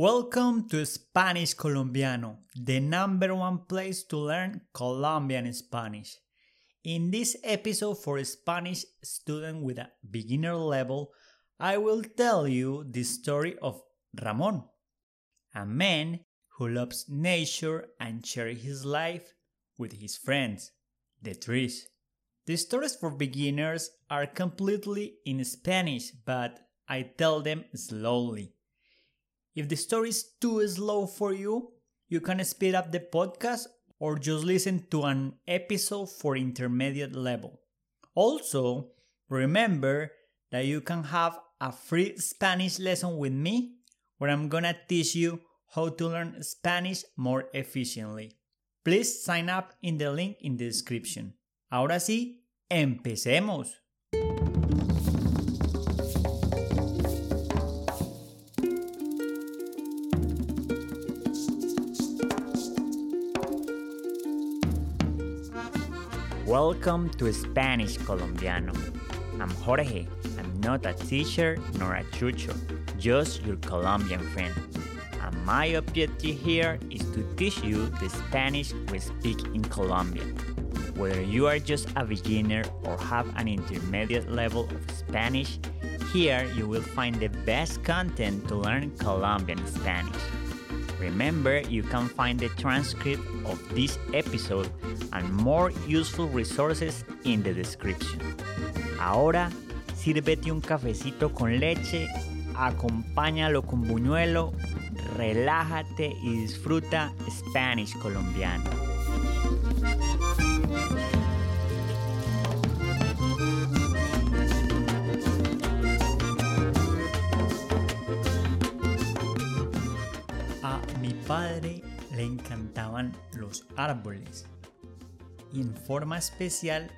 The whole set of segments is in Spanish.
Welcome to Spanish Colombiano, the number one place to learn Colombian Spanish. In this episode for Spanish student with a beginner level, I will tell you the story of Ramon, a man who loves nature and shares his life with his friends, the trees. The stories for beginners are completely in Spanish, but I tell them slowly. If the story is too slow for you, you can speed up the podcast or just listen to an episode for intermediate level. Also, remember that you can have a free Spanish lesson with me where I'm gonna teach you how to learn Spanish more efficiently. Please sign up in the link in the description. Ahora sí, empecemos. Welcome to Spanish Colombiano. I'm Jorge. I'm not a teacher nor a chucho, just your Colombian friend. And my objective here is to teach you the Spanish we speak in Colombia. Whether you are just a beginner or have an intermediate level of Spanish, here you will find the best content to learn Colombian Spanish. Remember, you can find the transcript of this episode and more useful resources in the description. Ahora, sírvete un cafecito con leche, acompáñalo con buñuelo, relájate y disfruta Spanish colombiano. Padre le encantaban los árboles y en forma especial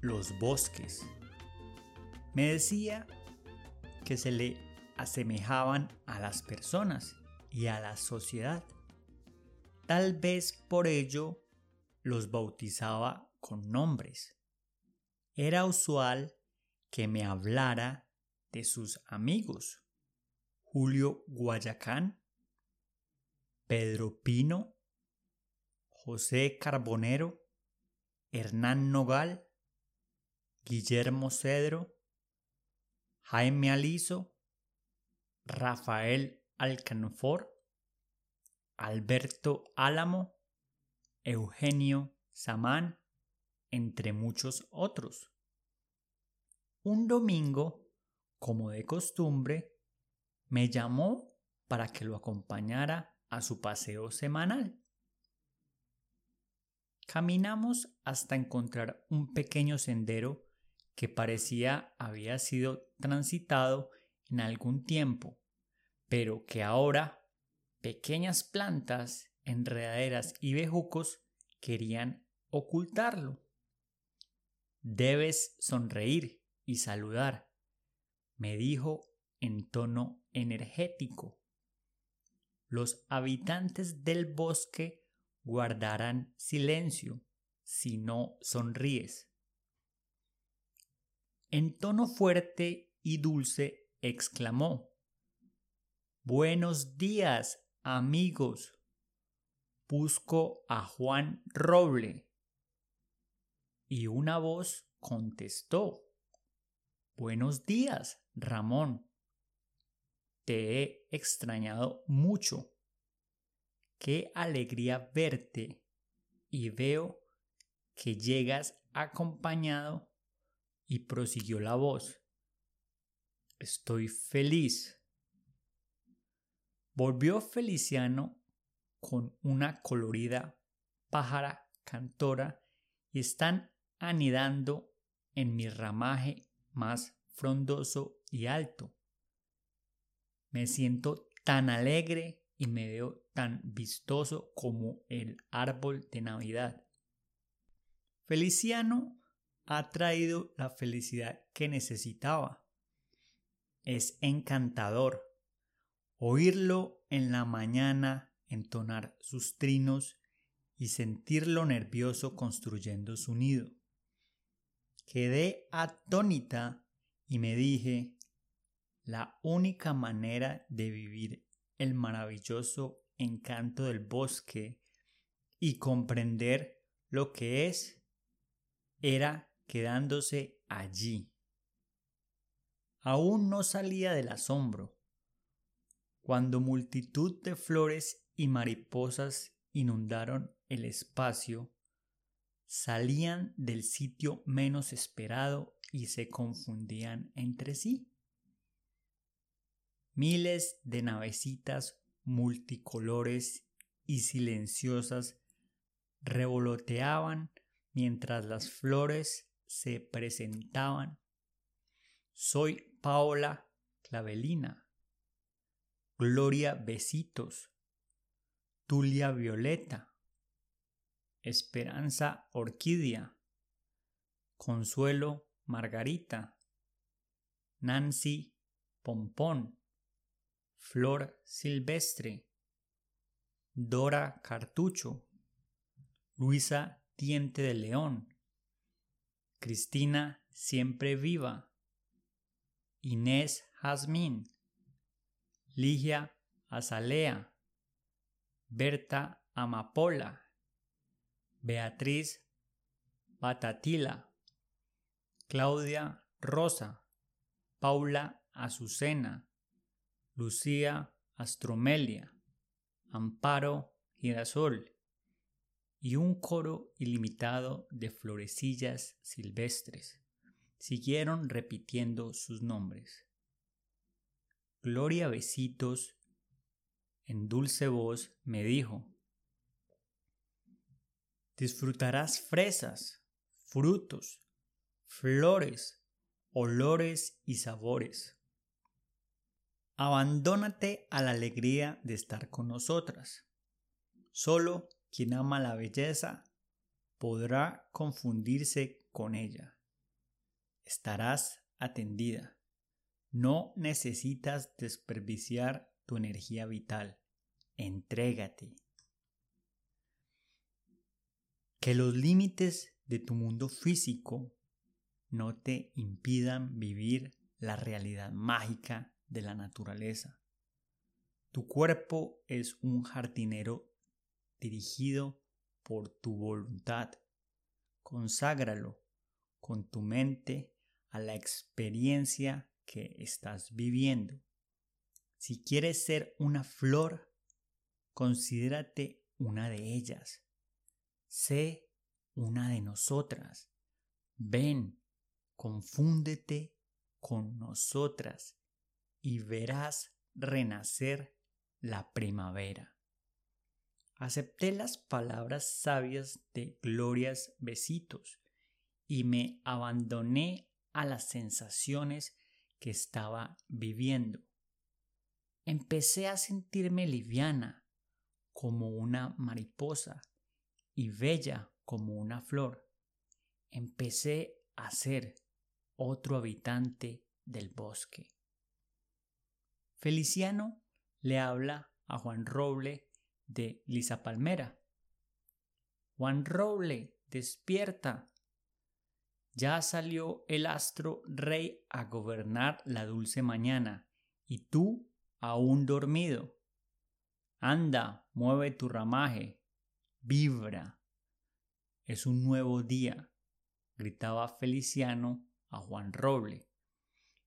los bosques. Me decía que se le asemejaban a las personas y a la sociedad. Tal vez por ello los bautizaba con nombres. Era usual que me hablara de sus amigos. Julio Guayacán, Pedro Pino, José Carbonero, Hernán Nogal, Guillermo Cedro, Jaime Aliso, Rafael Alcanfor, Alberto Álamo, Eugenio Samán, entre muchos otros. Un domingo, como de costumbre, me llamó para que lo acompañara a su paseo semanal. Caminamos hasta encontrar un pequeño sendero que parecía había sido transitado en algún tiempo, pero que ahora pequeñas plantas, enredaderas y bejucos querían ocultarlo. Debes sonreír y saludar, me dijo en tono energético. Los habitantes del bosque guardarán silencio si no sonríes. En tono fuerte y dulce exclamó Buenos días, amigos. Busco a Juan Roble. Y una voz contestó Buenos días, Ramón. Te he extrañado mucho. Qué alegría verte y veo que llegas acompañado y prosiguió la voz. Estoy feliz. Volvió Feliciano con una colorida pájara cantora y están anidando en mi ramaje más frondoso y alto. Me siento tan alegre y me veo tan vistoso como el árbol de Navidad. Feliciano ha traído la felicidad que necesitaba. Es encantador oírlo en la mañana entonar sus trinos y sentirlo nervioso construyendo su nido. Quedé atónita y me dije, la única manera de vivir el maravilloso encanto del bosque y comprender lo que es, era quedándose allí. Aún no salía del asombro, cuando multitud de flores y mariposas inundaron el espacio, salían del sitio menos esperado y se confundían entre sí. Miles de navecitas multicolores y silenciosas revoloteaban mientras las flores se presentaban. Soy Paola Clavelina, Gloria Besitos, Tulia Violeta, Esperanza Orquídea, Consuelo Margarita, Nancy Pompón, Flor Silvestre, Dora Cartucho, Luisa Diente de León, Cristina Siempre Viva, Inés Jazmín, Ligia Azalea, Berta Amapola, Beatriz Batatila, Claudia Rosa, Paula Azucena, Lucía Astromelia, Amparo Girasol y un coro ilimitado de florecillas silvestres siguieron repitiendo sus nombres. Gloria Besitos, en dulce voz, me dijo, disfrutarás fresas, frutos, flores, olores y sabores. Abandónate a la alegría de estar con nosotras. Solo quien ama la belleza podrá confundirse con ella. Estarás atendida. No necesitas desperdiciar tu energía vital. Entrégate. Que los límites de tu mundo físico no te impidan vivir la realidad mágica de la naturaleza. Tu cuerpo es un jardinero dirigido por tu voluntad. Conságralo con tu mente a la experiencia que estás viviendo. Si quieres ser una flor, considérate una de ellas. Sé una de nosotras. Ven, confúndete con nosotras y verás renacer la primavera. Acepté las palabras sabias de Glorias Besitos y me abandoné a las sensaciones que estaba viviendo. Empecé a sentirme liviana como una mariposa y bella como una flor. Empecé a ser otro habitante del bosque. Feliciano le habla a Juan Roble de Lisa Palmera. Juan Roble, despierta. Ya salió el astro rey a gobernar la dulce mañana, y tú aún dormido. Anda, mueve tu ramaje, vibra. Es un nuevo día, gritaba Feliciano a Juan Roble,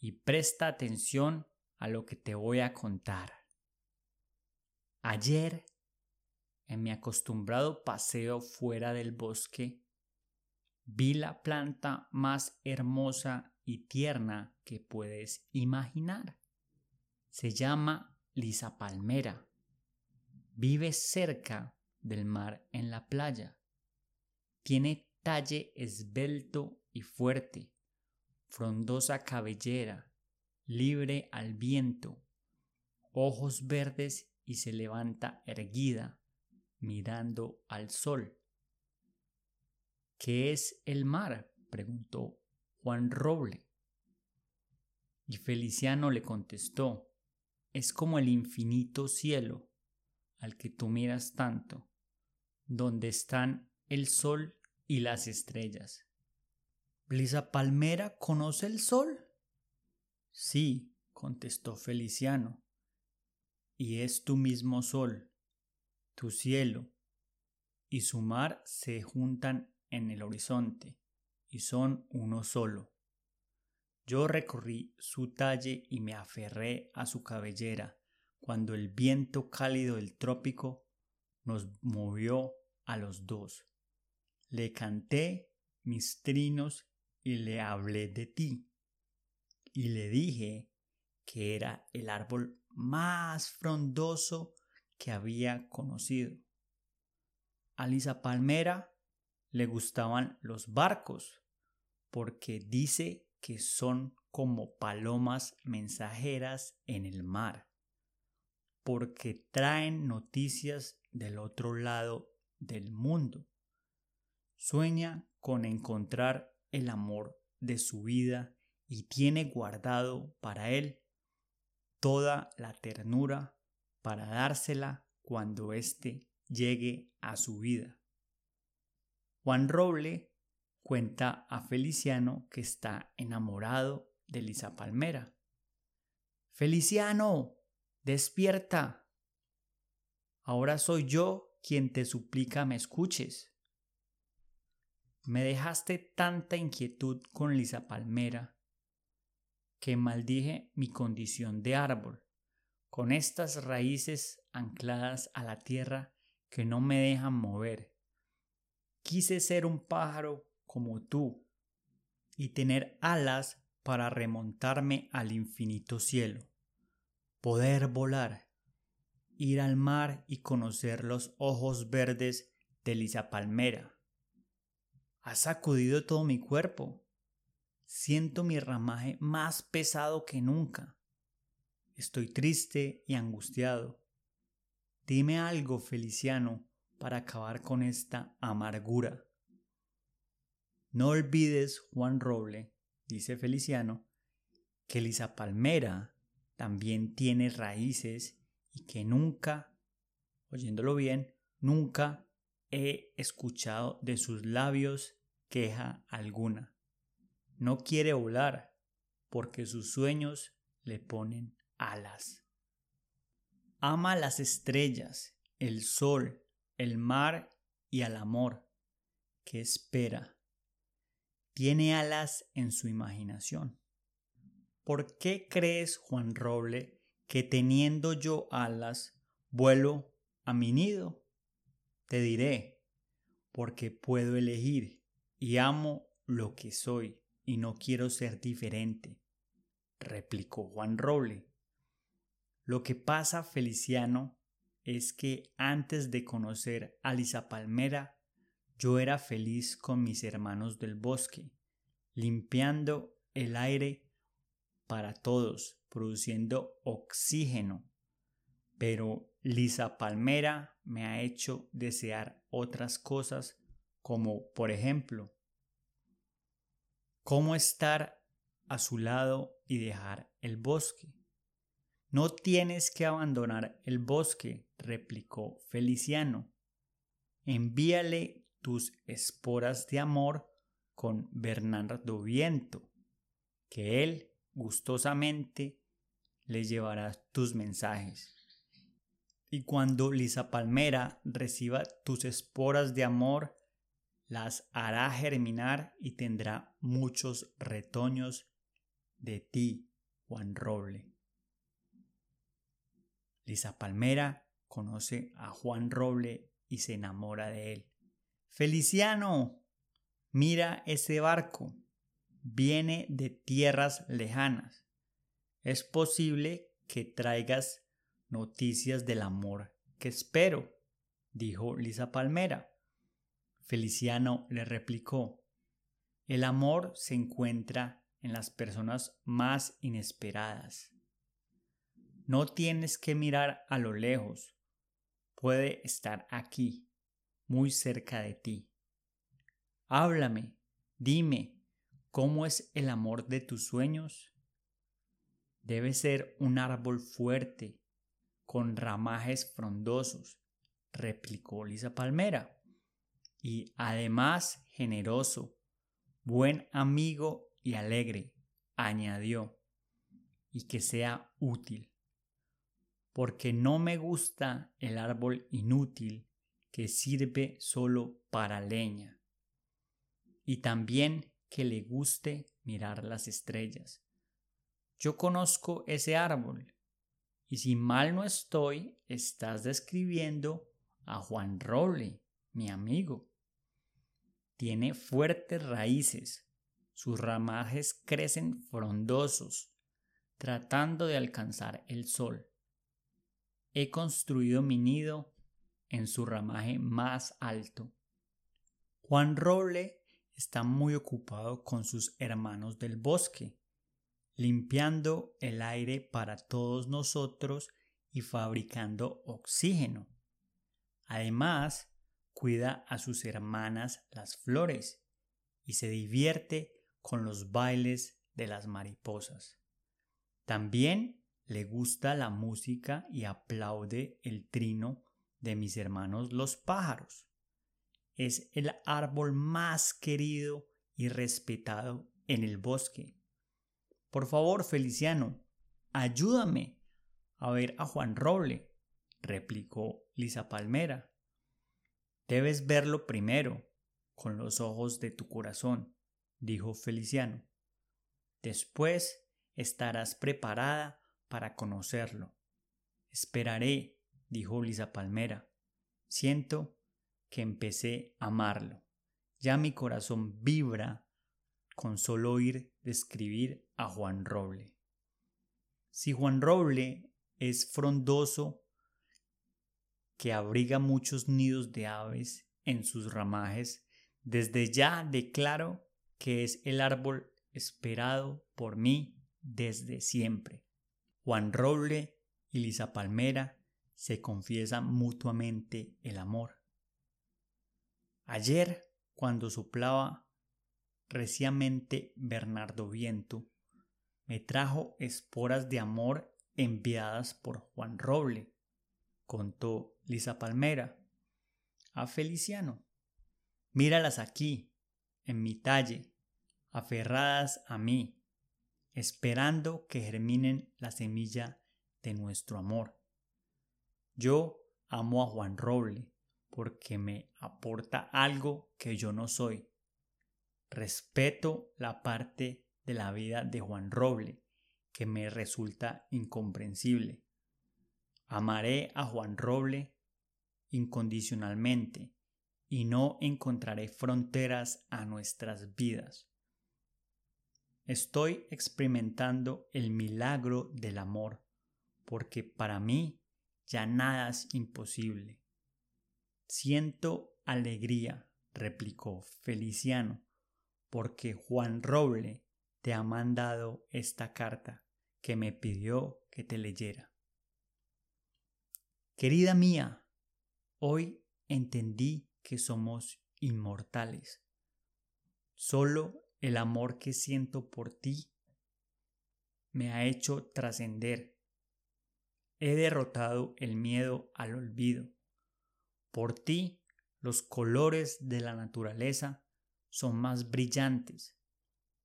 y presta atención a lo que te voy a contar. Ayer, en mi acostumbrado paseo fuera del bosque, vi la planta más hermosa y tierna que puedes imaginar. Se llama lisa palmera. Vive cerca del mar en la playa. Tiene talle esbelto y fuerte, frondosa cabellera, libre al viento, ojos verdes y se levanta erguida, mirando al sol. ¿Qué es el mar? preguntó Juan Roble. Y Feliciano le contestó, es como el infinito cielo al que tú miras tanto, donde están el sol y las estrellas. ¿Blisa Palmera conoce el sol? Sí, contestó Feliciano. y es tu mismo sol, tu cielo, y su mar se juntan en el horizonte, y son uno solo. Yo recorrí su talle y me aferré a su cabellera, cuando el viento cálido del trópico nos movió a los dos. Le canté mis trinos y le hablé de ti. Y le dije que era el árbol más frondoso que había conocido. A Lisa Palmera le gustaban los barcos porque dice que son como palomas mensajeras en el mar, porque traen noticias del otro lado del mundo. Sueña con encontrar el amor de su vida y tiene guardado para él toda la ternura para dársela cuando éste llegue a su vida. Juan Roble cuenta a Feliciano que está enamorado de Lisa Palmera. Feliciano, despierta. Ahora soy yo quien te suplica me escuches. Me dejaste tanta inquietud con Lisa Palmera que maldije mi condición de árbol, con estas raíces ancladas a la tierra que no me dejan mover. Quise ser un pájaro como tú y tener alas para remontarme al infinito cielo, poder volar, ir al mar y conocer los ojos verdes de Lisa Palmera. Has sacudido todo mi cuerpo Siento mi ramaje más pesado que nunca. Estoy triste y angustiado. Dime algo, Feliciano, para acabar con esta amargura. No olvides, Juan Roble, dice Feliciano, que Lisa Palmera también tiene raíces y que nunca, oyéndolo bien, nunca he escuchado de sus labios queja alguna. No quiere volar porque sus sueños le ponen alas. Ama las estrellas, el sol, el mar y al amor que espera. Tiene alas en su imaginación. ¿Por qué crees, Juan Roble, que teniendo yo alas vuelo a mi nido? Te diré, porque puedo elegir y amo lo que soy y no quiero ser diferente, replicó Juan Roble. Lo que pasa, Feliciano, es que antes de conocer a Lisa Palmera, yo era feliz con mis hermanos del bosque, limpiando el aire para todos, produciendo oxígeno. Pero Lisa Palmera me ha hecho desear otras cosas como, por ejemplo, cómo estar a su lado y dejar el bosque. No tienes que abandonar el bosque, replicó Feliciano. Envíale tus esporas de amor con Bernardo Viento, que él gustosamente le llevará tus mensajes. Y cuando Lisa Palmera reciba tus esporas de amor, las hará germinar y tendrá muchos retoños de ti, Juan Roble. Lisa Palmera conoce a Juan Roble y se enamora de él. Feliciano, mira ese barco. Viene de tierras lejanas. Es posible que traigas noticias del amor que espero, dijo Lisa Palmera. Feliciano le replicó, el amor se encuentra en las personas más inesperadas. No tienes que mirar a lo lejos, puede estar aquí, muy cerca de ti. Háblame, dime, ¿cómo es el amor de tus sueños? Debe ser un árbol fuerte, con ramajes frondosos, replicó Lisa Palmera y además generoso, buen amigo y alegre, añadió, y que sea útil. porque no me gusta el árbol inútil que sirve solo para leña. Y también que le guste mirar las estrellas. Yo conozco ese árbol, y si mal no estoy, estás describiendo a Juan Roble, mi amigo. Tiene fuertes raíces, sus ramajes crecen frondosos, tratando de alcanzar el sol. He construido mi nido en su ramaje más alto. Juan Roble está muy ocupado con sus hermanos del bosque, limpiando el aire para todos nosotros y fabricando oxígeno. Además, cuida a sus hermanas las flores y se divierte con los bailes de las mariposas. También le gusta la música y aplaude el trino de mis hermanos los pájaros. Es el árbol más querido y respetado en el bosque. Por favor, Feliciano, ayúdame a ver a Juan Roble, replicó Lisa Palmera. Debes verlo primero, con los ojos de tu corazón, dijo Feliciano. Después estarás preparada para conocerlo. Esperaré, dijo Lisa Palmera. Siento que empecé a amarlo. Ya mi corazón vibra con solo oír describir a Juan Roble. Si Juan Roble es frondoso, que abriga muchos nidos de aves en sus ramajes, desde ya declaro que es el árbol esperado por mí desde siempre. Juan Roble y Lisa Palmera se confiesan mutuamente el amor. Ayer, cuando soplaba reciamente Bernardo Viento, me trajo esporas de amor enviadas por Juan Roble, contó Lisa Palmera a Feliciano. Míralas aquí, en mi talle, aferradas a mí, esperando que germinen la semilla de nuestro amor. Yo amo a Juan Roble porque me aporta algo que yo no soy. Respeto la parte de la vida de Juan Roble que me resulta incomprensible. Amaré a Juan Roble incondicionalmente y no encontraré fronteras a nuestras vidas. Estoy experimentando el milagro del amor porque para mí ya nada es imposible. Siento alegría, replicó Feliciano, porque Juan Roble te ha mandado esta carta que me pidió que te leyera. Querida mía, hoy entendí que somos inmortales. Solo el amor que siento por ti me ha hecho trascender He derrotado el miedo al olvido. Por ti, los colores de la naturaleza son más brillantes,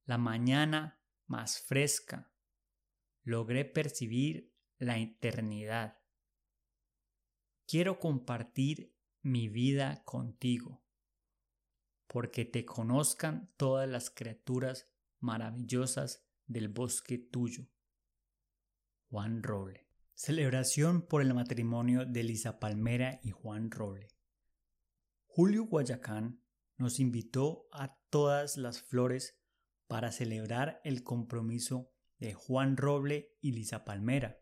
la mañana más fresca. Logré percibir la eternidad. Quiero compartir mi vida contigo, porque te conozcan todas las criaturas maravillosas del bosque tuyo. Juan Roble Celebración por el matrimonio de Lisa Palmera y Juan Roble. Julio Guayacán nos invitó a todas las flores para celebrar el compromiso de Juan Roble y Lisa Palmera.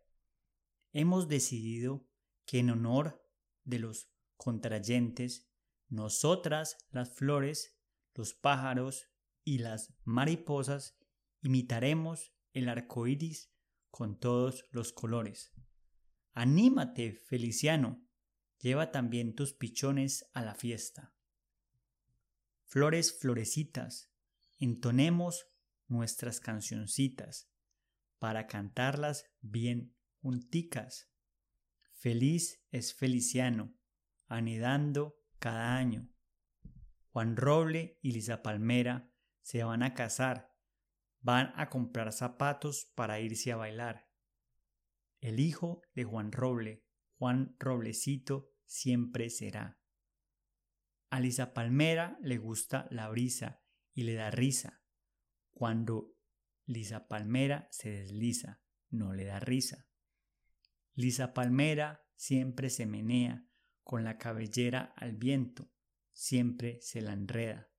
Hemos decidido que en honor de los contrayentes, nosotras las flores, los pájaros y las mariposas imitaremos el arco iris con todos los colores. Anímate, Feliciano, lleva también tus pichones a la fiesta. Flores florecitas, entonemos nuestras cancioncitas para cantarlas bien junticas. Feliz es Feliciano, anidando cada año. Juan Roble y Lisa Palmera se van a casar, van a comprar zapatos para irse a bailar. El hijo de Juan Roble, Juan Roblecito, siempre será. A Lisa Palmera le gusta la brisa y le da risa. Cuando Lisa Palmera se desliza, no le da risa. Lisa Palmera siempre se menea con la cabellera al viento, siempre se la enreda.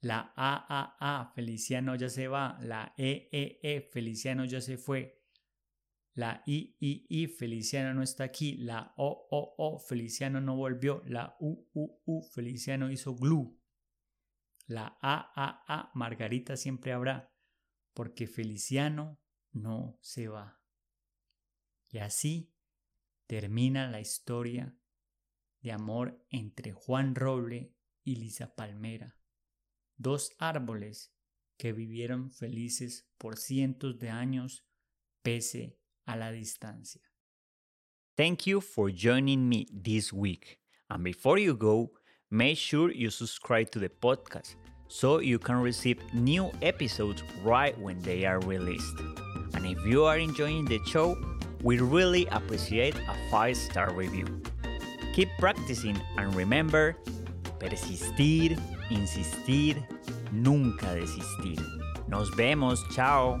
La AAA Feliciano ya se va, la EEE Feliciano ya se fue, la III Feliciano no está aquí, la OOO Feliciano no volvió, la UUU Feliciano hizo glue. La AAA Margarita siempre habrá, porque Feliciano no se va. Y así termina la historia de amor entre Juan Roble y Lisa Palmera, dos árboles que vivieron felices por cientos de años pese a la distancia. Thank you for joining me this week. And before you go, make sure you subscribe to the podcast so you can receive new episodes right when they are released. And if you are enjoying the show, we really appreciate a 5 star review. Keep practicing and remember, persistir, insistir, nunca desistir. Nos vemos, chao.